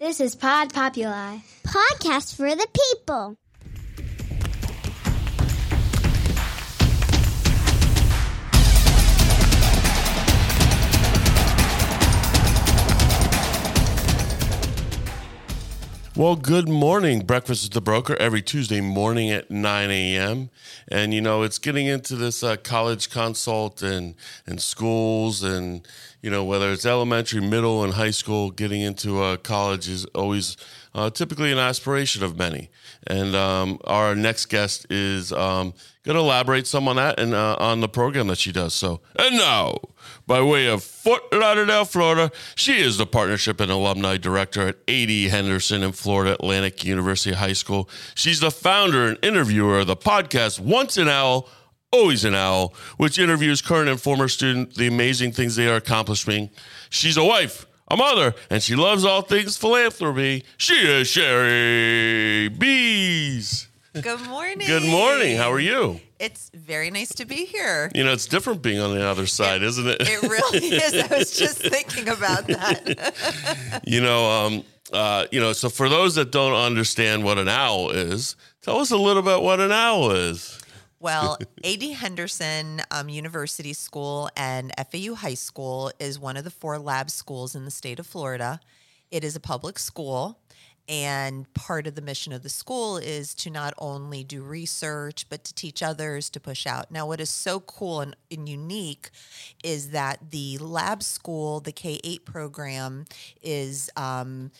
This is Pod Populi. Podcast for the people. Well, good morning. Breakfast with the Broker every Tuesday morning at 9 a.m. And, you know, it's getting into this uh, college consult and, and schools and, you know, whether it's elementary, middle, and high school, getting into uh, college is always uh, typically an aspiration of many. And um, our next guest is um, going to elaborate some on that and uh, on the program that she does. So, and now, by way of Fort Lauderdale, Florida, she is the partnership and alumni director at A.D. Henderson in Florida Atlantic University High School. She's the founder and interviewer of the podcast Once an Owl Always an Owl, which interviews current and former students, the amazing things they are accomplishing. She's a wife, a mother, and she loves all things philanthropy. She is Sherry Bees. Good morning. Good morning. How are you? It's very nice to be here. You know, it's different being on the other side, isn't it? It really is. I was just thinking about that. you know, um, uh, you know, so for those that don't understand what an owl is, tell us a little bit what an owl is. Well, AD Henderson um, University School and FAU High School is one of the four lab schools in the state of Florida. It is a public school, and part of the mission of the school is to not only do research, but to teach others to push out. Now, what is so cool and, and unique is that the lab school, the K 8 program, is. Um,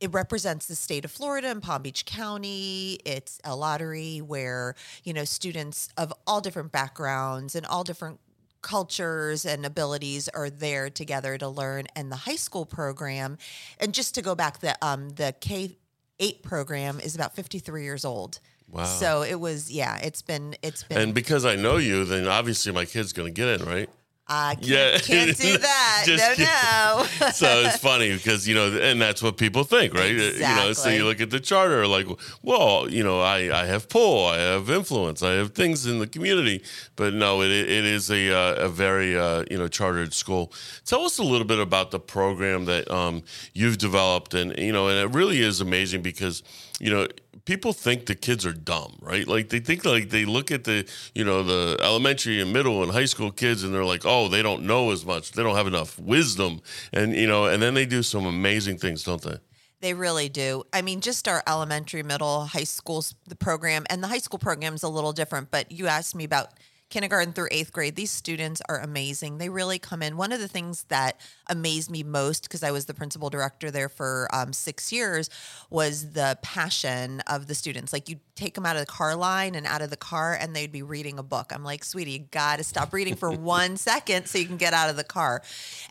it represents the state of Florida and Palm Beach County. It's a lottery where, you know, students of all different backgrounds and all different cultures and abilities are there together to learn and the high school program and just to go back the um the K8 program is about 53 years old. Wow. So it was yeah, it's been it's been And because I know you, then obviously my kid's going to get in, right? I can't, Yeah. can't do that. Just no, kidding. no. so it's funny because you know, and that's what people think, right? You know, so you look at the charter, like, well, you know, I, I have pull, I have influence, I have things in the community, but no, it it is a uh, a very uh, you know chartered school. Tell us a little bit about the program that um, you've developed, and you know, and it really is amazing because you know people think the kids are dumb, right? Like they think like they look at the you know the elementary and middle and high school kids and they're like, oh, they don't know as much, they don't have enough wisdom, and you know, and then they do some amazing things, don't they? They really do. I mean, just our elementary, middle, high school the program, and the high school program is a little different. But you asked me about kindergarten through eighth grade. These students are amazing. They really come in. One of the things that amazed me most, because I was the principal director there for um, six years, was the passion of the students. Like you take them out of the car line and out of the car, and they'd be reading a book. I'm like, sweetie, you got to stop reading for one second so you can get out of the car.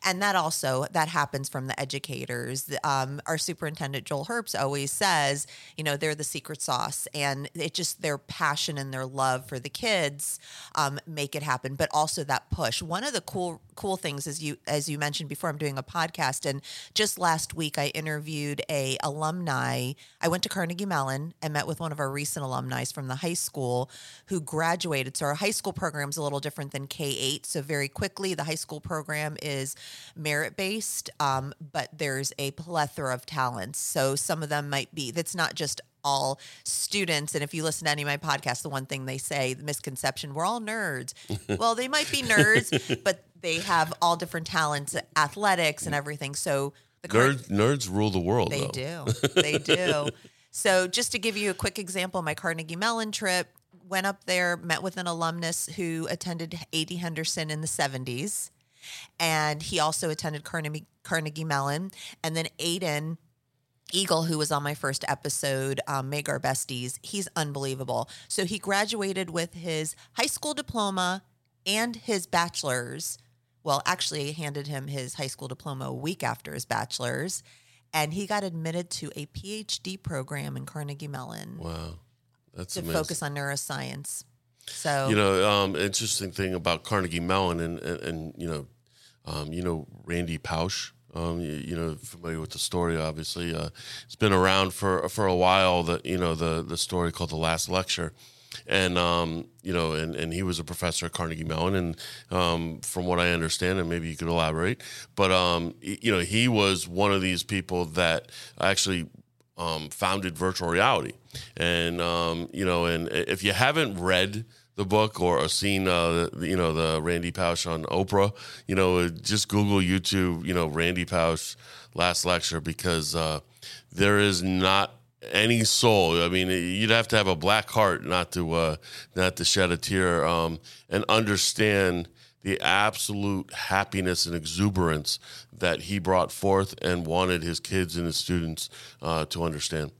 And that also that happens from the educators. Um, our superintendent Joel Herbst always says, you know, they're the secret sauce, and it just their passion and their love for the kids um, make it happen. But also that push. One of the cool cool things is you as you mentioned before. I'm doing a podcast, and just last week I interviewed a alumni. I went to Carnegie Mellon and met with one of our recent alumni from the high school who graduated. So our high school program is a little different than K eight. So very quickly, the high school program is merit based, um, but there's a plethora of talents. So some of them might be. That's not just all students. And if you listen to any of my podcasts, the one thing they say, the misconception, we're all nerds. well, they might be nerds, but they have all different talents, athletics and everything. So the Nerds, nerds rule the world. they though. do. They do. so, just to give you a quick example, my Carnegie Mellon trip went up there, met with an alumnus who attended A.D. Henderson in the 70s. And he also attended Carnegie, Carnegie Mellon. And then Aiden Eagle, who was on my first episode, um, Make Our Besties, he's unbelievable. So he graduated with his high school diploma and his bachelor's. Well, actually, I handed him his high school diploma a week after his bachelor's, and he got admitted to a PhD program in Carnegie Mellon Wow, that's to amazing. focus on neuroscience. So You know, um, interesting thing about Carnegie Mellon and and, and you know, um, you know Randy Pausch. Um, you, you know, familiar with the story, obviously. Uh, it's been around for for a while. That you know the the story called the Last Lecture, and um, you know, and, and he was a professor at Carnegie Mellon, and um, from what I understand, and maybe you could elaborate, but um, you know, he was one of these people that actually um, founded virtual reality, and um, you know, and if you haven't read the book or seen uh, you know the Randy Pausch on Oprah, you know, just Google YouTube, you know, Randy Pausch last lecture because uh, there is not any soul. I mean, you'd have to have a black heart not to uh, not to shed a tear um, and understand the absolute happiness and exuberance that he brought forth and wanted his kids and his students uh, to understand.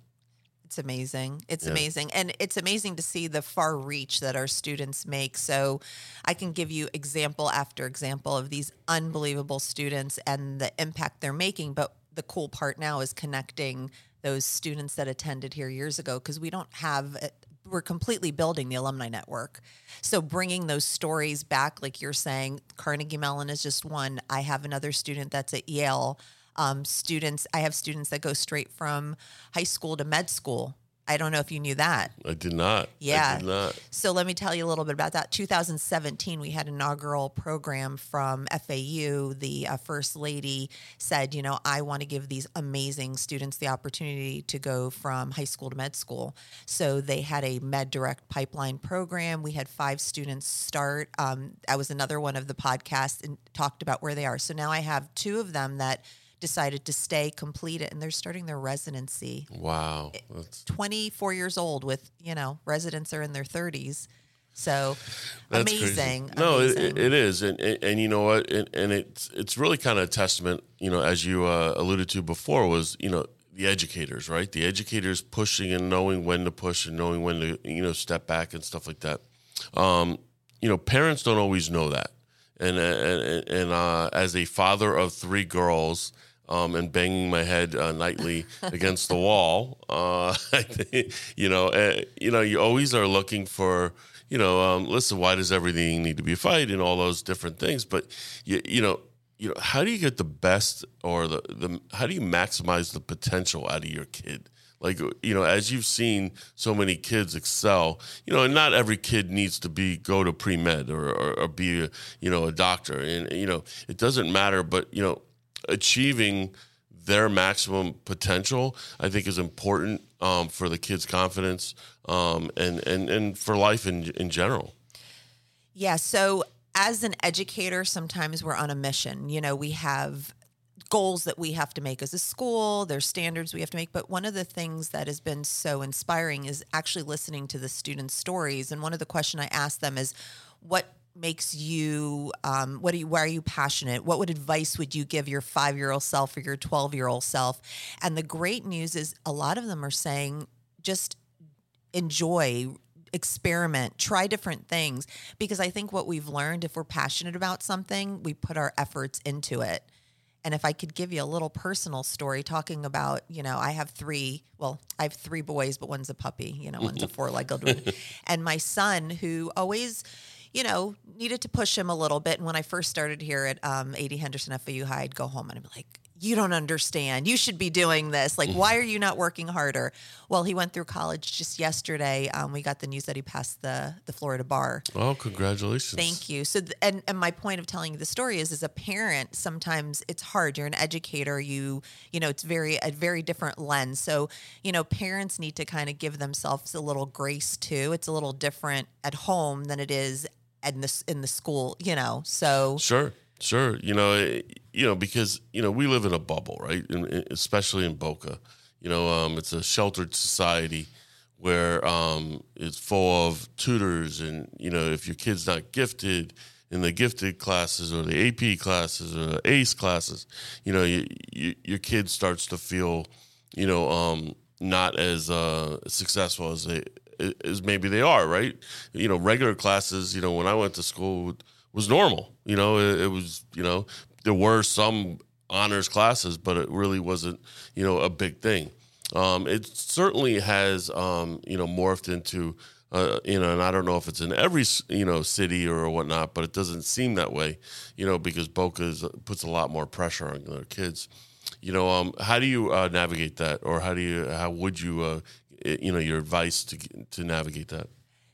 It's amazing. It's yeah. amazing. And it's amazing to see the far reach that our students make. So I can give you example after example of these unbelievable students and the impact they're making. But the cool part now is connecting those students that attended here years ago because we don't have we're completely building the alumni network. So bringing those stories back, like you're saying, Carnegie Mellon is just one. I have another student that's at Yale. Um, students, I have students that go straight from high school to med school I don't know if you knew that. I did not. Yeah. Did not. So let me tell you a little bit about that. 2017, we had an inaugural program from FAU. The uh, first lady said, you know, I want to give these amazing students the opportunity to go from high school to med school. So they had a Med Direct pipeline program. We had five students start. Um, I was another one of the podcasts and talked about where they are. So now I have two of them that decided to stay, complete it, and they're starting their residency. Wow. That's... 24 years old with, you know, residents are in their 30s. So That's amazing. Crazy. No, amazing. It, it is. And, and, and, you know what? And, and, it's, it's really kind of a testament, you know, as you uh, alluded to before, was, you know, the educators, right? The educators pushing and knowing when to push and knowing when to, you know, step back and stuff like that. Um, you know, parents don't always know that. And, and, and uh, as a father of three girls, um, and banging my head uh, nightly against the wall. Uh, you know, uh, you know, you always are looking for, you know, um, listen, why does everything need to be a fight and all those different things? But you, you know, you know, how do you get the best or the, the how do you maximize the potential out of your kid? Like you know, as you've seen so many kids excel, you know, and not every kid needs to be go to pre med or, or, or be a, you know a doctor, and you know, it doesn't matter. But you know, achieving their maximum potential, I think, is important um, for the kids' confidence um, and, and, and for life in, in general. Yeah. So, as an educator, sometimes we're on a mission. You know, we have goals that we have to make as a school, there's standards we have to make. But one of the things that has been so inspiring is actually listening to the students' stories. And one of the questions I ask them is, what makes you um, what are you why are you passionate? What would advice would you give your five year old self or your 12 year old self? And the great news is a lot of them are saying just enjoy experiment try different things. Because i think what we've learned if we're passionate about something we put our efforts into it. And if i could give you a little personal story talking about you know i have three well i have three boys but one's a puppy you know one's a four-legged one. And my son who always you know, needed to push him a little bit. And when I first started here at um, AD Henderson FAU High, I'd go home and I'd be like, you don't understand. You should be doing this. Like, why are you not working harder? Well, he went through college just yesterday. Um, we got the news that he passed the the Florida bar. Oh, congratulations! Thank you. So, th- and and my point of telling you the story is, as a parent, sometimes it's hard. You're an educator. You you know, it's very a very different lens. So, you know, parents need to kind of give themselves a little grace too. It's a little different at home than it is in the in the school, you know. So sure, sure, you know, it, eh, you know, because you know we live in a bubble, right? And especially in Boca, you know, um, it's a sheltered society where um, it's full of tutors, and you know, if your kid's not gifted in the gifted classes or the AP classes or the ACE classes, you know, you, you, your kid starts to feel, you know, um, not as uh, successful as they as maybe they are, right? You know, regular classes, you know, when I went to school was normal. You know, it, it was, you know, there were some honors classes, but it really wasn't, you know, a big thing. Um, it certainly has, um, you know, morphed into, uh, you know, and I don't know if it's in every, you know, city or whatnot, but it doesn't seem that way, you know, because Boca puts a lot more pressure on their kids. You know, um, how do you uh, navigate that, or how do you, how would you uh, you know your advice to to navigate that?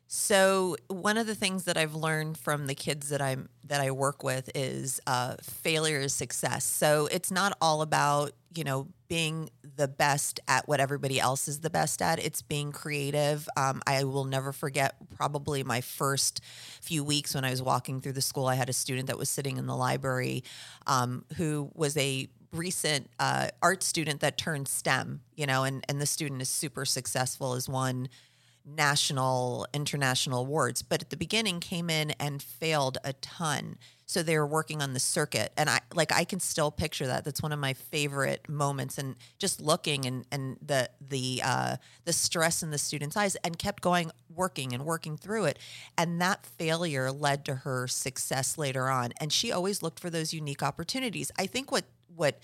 So one of the things that I've learned from the kids that I'm that I work with is uh, failure is success. So it's not all about you know being the best at what everybody else is the best at. It's being creative. Um, I will never forget probably my first few weeks when I was walking through the school. I had a student that was sitting in the library um, who was a recent uh, art student that turned STEM. You know, and and the student is super successful has won national, international awards, but at the beginning came in and failed a ton. So they were working on the circuit. And I like I can still picture that. That's one of my favorite moments. And just looking and and the the uh the stress in the student's eyes and kept going working and working through it. And that failure led to her success later on. And she always looked for those unique opportunities. I think what what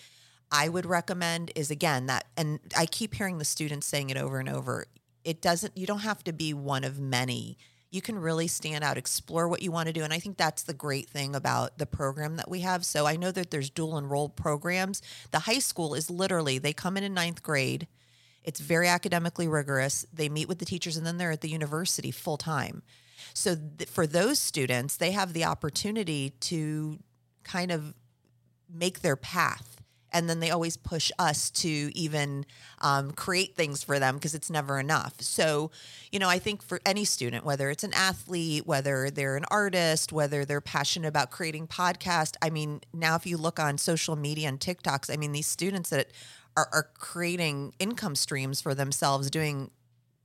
I would recommend is again that, and I keep hearing the students saying it over and over it doesn't you don't have to be one of many. You can really stand out explore what you want to do and i think that's the great thing about the program that we have. So i know that there's dual enrolled programs. The high school is literally they come in in ninth grade. It's very academically rigorous. They meet with the teachers and then they're at the university full time. So th- for those students they have the opportunity to kind of make their path. And then they always push us to even um, create things for them because it's never enough. So, you know, I think for any student, whether it's an athlete, whether they're an artist, whether they're passionate about creating podcast, I mean, now if you look on social media and TikToks, I mean, these students that are, are creating income streams for themselves, doing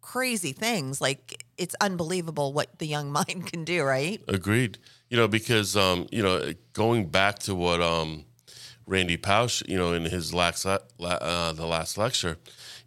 crazy things like it's unbelievable what the young mind can do right? Agreed. You know because um you know going back to what um Randy Pausch, you know, in his last uh, the last lecture,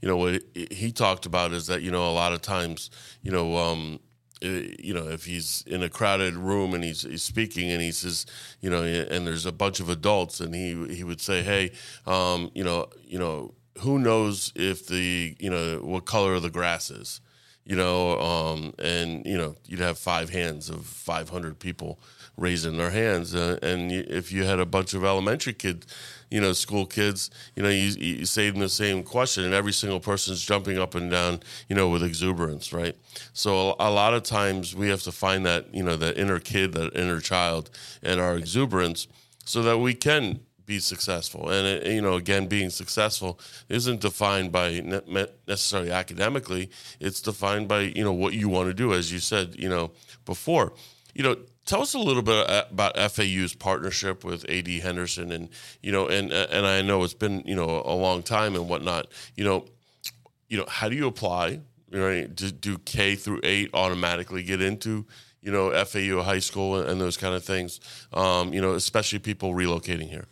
you know, what he talked about is that you know a lot of times, you know, um, eh, you know, if he's in a crowded room and he's, he's speaking and he says, you know, and there's a bunch of adults, and he he would say, hey, um, you know, you know, who knows if the you know what color of the grass is, you know, um, and you know, you'd have five hands of 500 people raising their hands. Uh, and if you had a bunch of elementary kids, you know, school kids, you know, you, you say them the same question, and every single person's jumping up and down, you know, with exuberance, right? So a, a lot of times we have to find that, you know, that inner kid, that inner child, and our exuberance, so that we can be successful. And it, you know, again, being successful isn't defined by ne- necessarily academically. It's defined by you know what you want to do, as you said, you know, before. You know, Tell us a little bit uh, about FAU's partnership with AD Henderson, and you know, and uh, and I know it's been you know a long time and whatnot. You know, you know, how do you apply? Right? Do, do K through eight automatically get into you know FAU high school and those kind of things? Um, you know, especially people relocating here.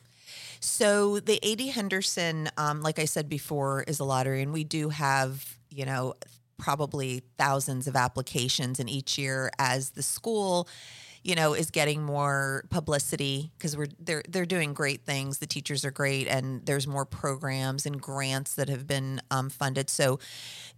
So the AD Henderson, um, like I said before, is a lottery, and we do have you know probably thousands of applications in each year as the school you know, is getting more publicity because we're they're they're doing great things. The teachers are great, and there's more programs and grants that have been um, funded. So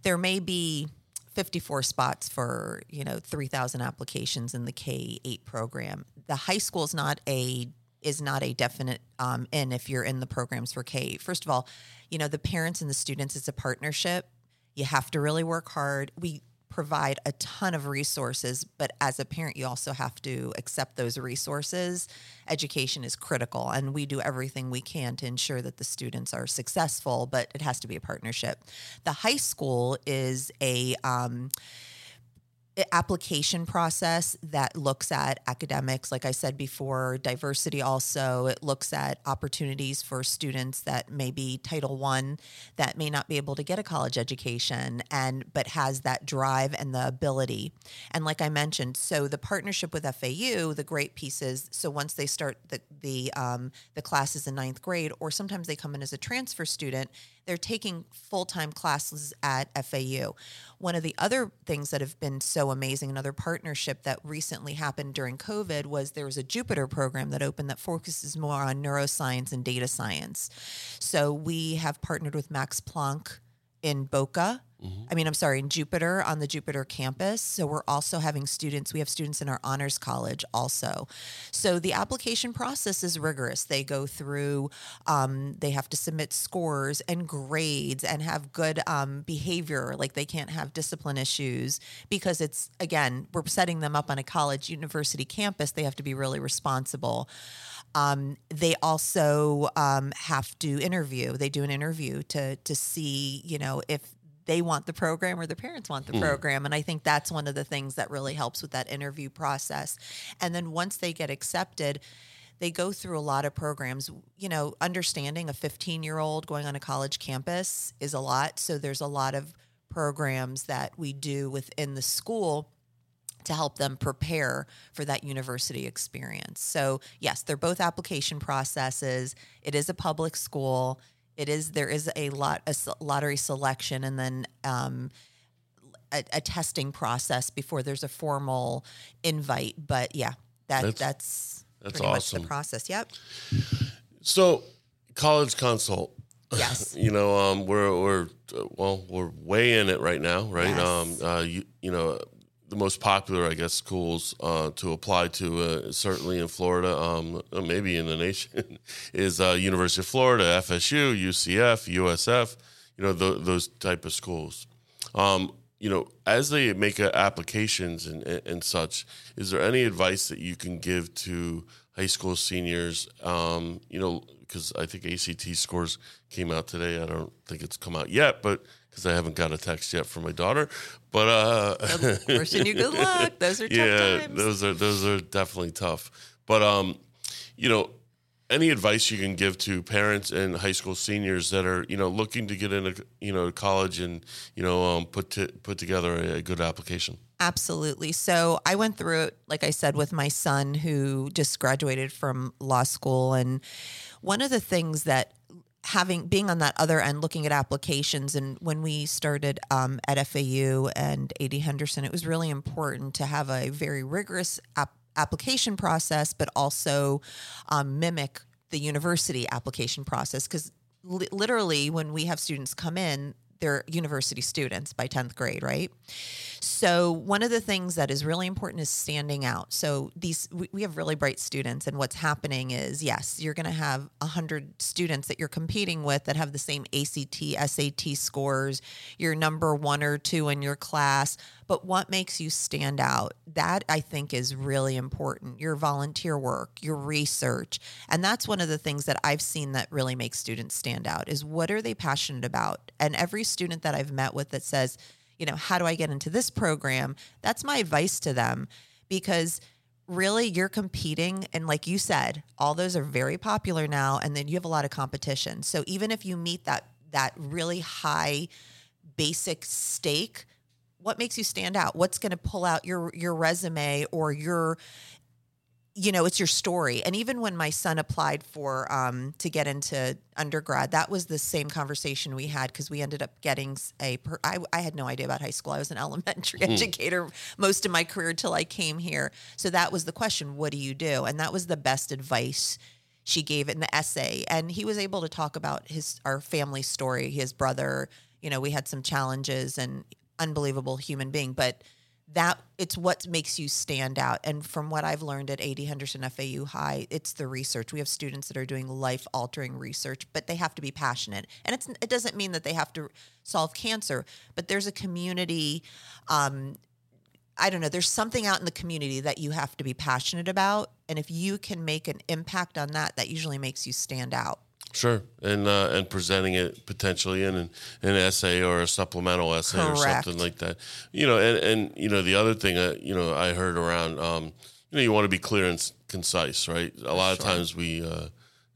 there may be 54 spots for you know 3,000 applications in the K eight program. The high school is not a is not a definite um, in if you're in the programs for K. First of all, you know the parents and the students. It's a partnership. You have to really work hard. We provide a ton of resources, but as a parent, you also have to accept those resources. Education is critical, and we do everything we can to ensure that the students are successful, but it has to be a partnership. The high school is a um, application process that looks at academics like i said before diversity also it looks at opportunities for students that may be title one that may not be able to get a college education and but has that drive and the ability. And like i mentioned so the partnership with fau the great pieces so once they start the the um, the classes in ninth grade or sometimes they come in as a transfer student they're taking full time classes at FAU. One of the other things that have been so amazing, another partnership that recently happened during COVID, was there was a Jupiter program that opened that focuses more on neuroscience and data science. So we have partnered with Max Planck in Boca I mean, I'm sorry, in Jupiter on the Jupiter campus. So we're also having students, we have students in our honors college also. So the application process is rigorous. They go through, um, they have to submit scores and grades and have good um, behavior. Like they can't have discipline issues because it's, again, we're setting them up on a college university campus. They have to be really responsible. Um, they also um, have to interview. They do an interview to to see, you know, if they want the program or the parents want the hmm. program. And I think that's one of the things that really helps with that interview process. And then once they get accepted, they go through a lot of programs. You know, understanding a 15 year old going on a college campus is a lot. So there's a lot of programs that we do within the school to help them prepare for that university experience. So, yes, they're both application processes. It is a public school. It is there is a lot a lottery selection and then um, a, a testing process before there's a formal invite. But yeah, that That's- that's that's pretty much awesome. the process. Yep. So, college consult. Yes. You know, um, we're we're well, we're way in it right now, right? Yes. Um, uh, you you know, the most popular, I guess, schools uh, to apply to, uh, certainly in Florida, um, uh, maybe in the nation, is uh, University of Florida, FSU, UCF, USF. You know, th- those type of schools. Um, you know, as they make uh, applications and, and and such, is there any advice that you can give to high school seniors? Um, you know, because I think ACT scores came out today. I don't think it's come out yet, but because I haven't got a text yet from my daughter. But uh, Wishing you good luck. Those are tough yeah, times. those are those are definitely tough. But um, you know, any advice you can give to parents and high school seniors that are you know looking to get into you know college and you know um, put to, put together a, a good application. Absolutely. So I went through it, like I said, with my son who just graduated from law school. And one of the things that having being on that other end looking at applications and when we started um, at fau and ad henderson it was really important to have a very rigorous app- application process but also um, mimic the university application process. Because li- literally when we have students come in they're university students by 10th grade right so one of the things that is really important is standing out. So these we, we have really bright students, and what's happening is yes, you're going to have hundred students that you're competing with that have the same ACT, SAT scores. You're number one or two in your class, but what makes you stand out? That I think is really important. Your volunteer work, your research, and that's one of the things that I've seen that really makes students stand out. Is what are they passionate about? And every student that I've met with that says you know, how do I get into this program? That's my advice to them because really you're competing and like you said, all those are very popular now and then you have a lot of competition. So even if you meet that that really high basic stake, what makes you stand out? What's going to pull out your your resume or your you know, it's your story. And even when my son applied for um, to get into undergrad, that was the same conversation we had because we ended up getting a. Per, I, I had no idea about high school. I was an elementary educator most of my career till I came here. So that was the question: What do you do? And that was the best advice she gave in the essay. And he was able to talk about his our family story. His brother, you know, we had some challenges and unbelievable human being, but that it's what makes you stand out. And from what I've learned at AD Henderson FAU High, it's the research. We have students that are doing life altering research, but they have to be passionate. And it's it doesn't mean that they have to solve cancer, but there's a community. Um, I don't know. There's something out in the community that you have to be passionate about, and if you can make an impact on that, that usually makes you stand out. Sure, and uh, and presenting it potentially in an, an essay or a supplemental essay or something like that. You know, and and you know the other thing uh, you know I heard around, um, you know, you want to be clear and concise, right? A lot of times we, uh,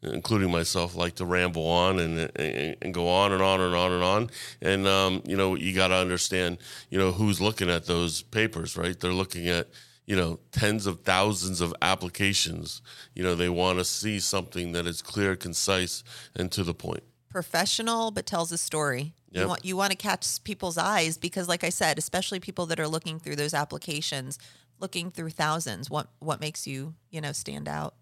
including myself, like to ramble on and, and and go on and on and on and on, and um, you know you got to understand, you know, who's looking at those papers, right? They're looking at you know tens of thousands of applications you know they want to see something that is clear concise and to the point professional but tells a story. Yep. You want you want to catch people's eyes because like I said, especially people that are looking through those applications, looking through thousands, what what makes you, you know, stand out?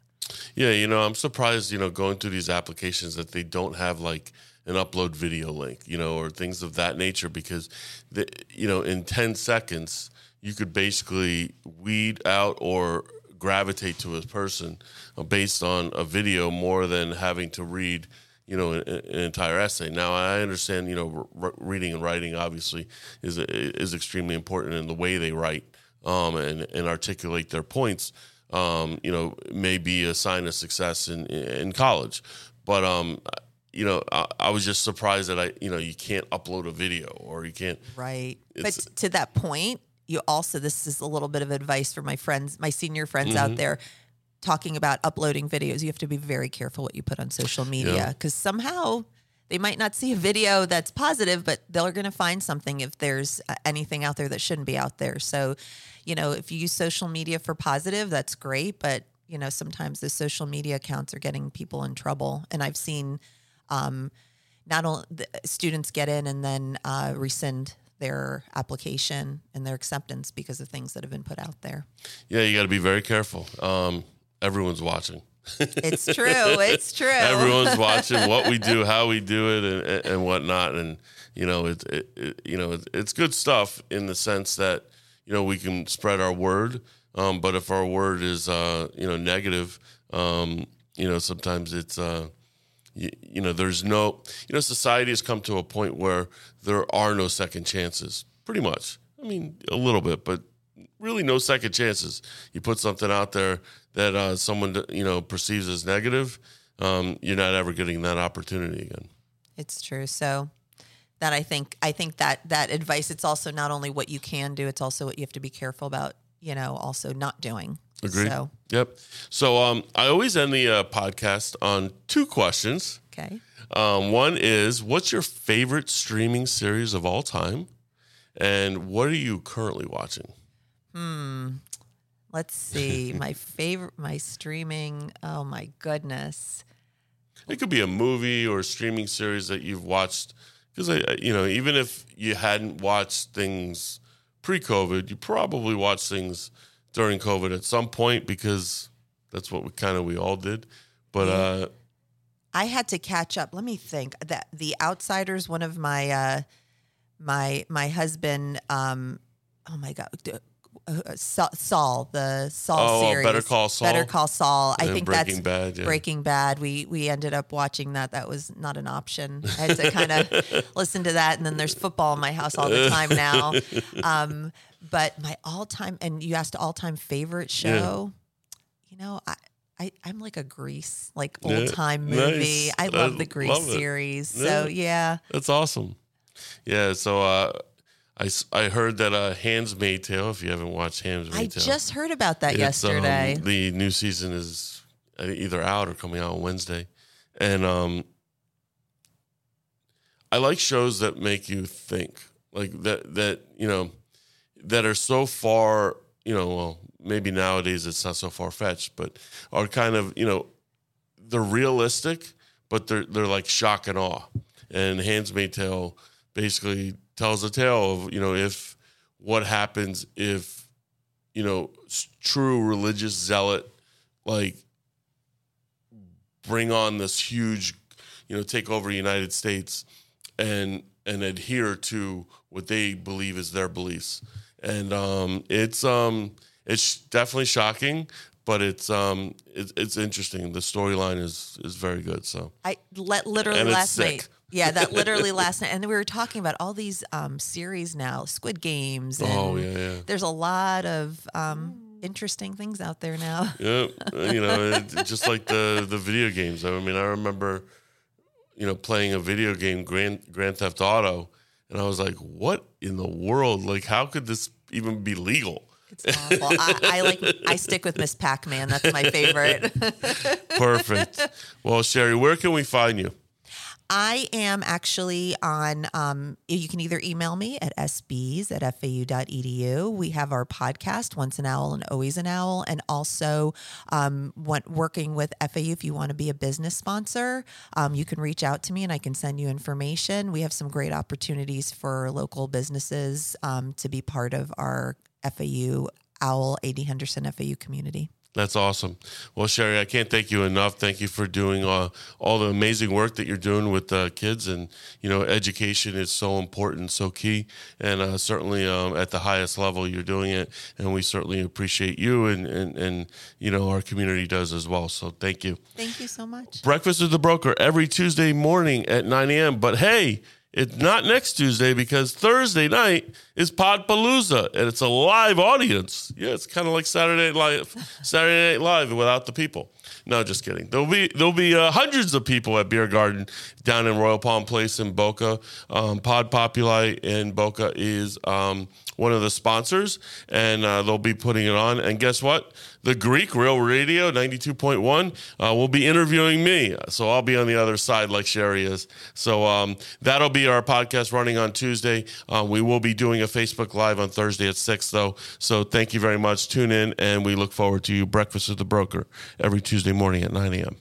Yeah, you know, I'm surprised, you know, going through these applications that they don't have like an upload video link, you know, or things of that nature because, the, you know, in 10 seconds, you could basically weed out or gravitate to a person uh, based on a video more than having to read you know an, an entire essay now i understand you know r- reading and writing obviously is is extremely important in the way they write um, and, and articulate their points um, you know may be a sign of success in in college but um, you know I, I was just surprised that i you know you can't upload a video or you can't Right. But to that point, you also, this is a little bit of advice for my friends, my senior friends out there talking about uploading videos. You have to be very careful what you put on social media because somehow they might not see a video that's positive, but they're going to find something if there's uh, anything out there that shouldn't be out there. So, you know, if you use social media for positive, that's great. But, you know, sometimes the social media accounts are getting people in trouble. And I've seen, um, not only students get in and then uh, rescind their application and their acceptance because of things that have been put out there. yeah you got to be very careful um, everyone's watching It's true. It's true. everyone's watching what we do, how we do it, and, and, and whatnot. And you know, it, it, it you know, it, it's good stuff in the sense that you know we can spread our word. Um, but if our word is uh, you know negative, um, you know, sometimes it's uh, you, you know, there's no you know, society has come to a point where there are no second chances. Pretty much. I mean, a little bit, but really no second chances. You put something out there that uh, someone you know perceives as negative, um, you're not ever getting that opportunity again. It's true. So that I think I think that that advice it's also not only what you can do, it's also what you have to be careful about, you know, also not doing. Agreed. So, Yep. So um, I always end the uh, podcast on two questions. okay. Um, one is, what's your favorite streaming series of all time, and what are you currently watching? Hmm. Let's see. my favorite my streaming. Oh my goodness. It could be a movie or a streaming series that you've watched. Because I, you know, even if you hadn't watched things pre-COVID, you probably watched things during COVID at some point because that's what we kind of we all did. But uh, I had to catch up. Let me think. That The Outsiders, one of my uh my my husband um oh my god uh, Saul, Saul the Saul Oh, series Better Call Saul. Better Call Saul I think Breaking that's Bad, yeah. Breaking Bad we we ended up watching that that was not an option I had to kind of listen to that and then there's football in my house all the time now um but my all-time and you asked all-time favorite show you know I I, I'm like a Grease, like Yeah, old time nice. movie. I love I the Grease love series. So yeah, that's awesome. Yeah. So uh, I heard that uh, Handmaid's Tale. If you haven't watched Handmaid's Tale, I Tale, just heard about that um, yesterday. the new season is uh, either out or coming out on Wednesday, and um, I like shows that make you think, like that that you know, that are so far, you know, well, maybe nowadays it's not so far fetched, but are kind of you know, they're realistic, but they're they're like shock and awe. And Handmaid's Tale basically tells a tale of you know if what happens if you know true religious zealot like bring on this huge you know take over the united states and and adhere to what they believe is their beliefs and um it's um it's definitely shocking but it's um it's, it's interesting the storyline is is very good so I let literally And last night. Yeah, that literally last night. And we were talking about all these um, series now, Squid Games. And Oh, yeah, yeah. There's a lot of um, interesting things out there now. Yeah, you know, just like the the video games. I mean, I remember, you know, playing a video game, Grand Grand Theft Auto, and I was like, "What in the world? Like, how could this even be legal?" It's awful. I, I like. I stick with Miss Pac-Man. That's my favorite. Perfect. well, Sherry, where can we find you? I am actually on, um, you can either email me at sbs at fau.edu. We have our podcast, Once an Owl and Always an Owl, and also um, want, working with FAU. If you want to be a business sponsor, um, you can reach out to me and I can send you information. We have some great opportunities for local businesses um, to be part of our FAU Owl AD Henderson FAU community. That's awesome. Well, Sherry, I can't thank you enough. Thank you for doing uh, all the amazing work that you're doing with uh, kids. And, you know, education is so important, so key. And uh, certainly um, at the highest level, you're doing it. And we certainly appreciate you and, and, and, you know, our community does as well. So thank you. Thank you so much. Breakfast with the Broker every Tuesday morning at 9 a.m. But hey, it's not next Tuesday because Thursday night is Podpalooza and it's a live audience. Yeah, it's kind of like Saturday Night Live, Saturday Night Live without the people. No, just kidding. There'll be there'll be uh, hundreds of people at Beer Garden down in Royal Palm Place in Boca. Um, Pod Populi in Boca is um, one of the sponsors, and uh, they'll be putting it on. And guess what? The Greek Real Radio 92.1 uh, will be interviewing me. So I'll be on the other side like Sherry is. So um, that'll be our podcast running on Tuesday. Um, we will be doing a Facebook Live on Thursday at 6, though. So thank you very much. Tune in, and we look forward to you. Breakfast with the Broker every Tuesday morning at 9 a.m.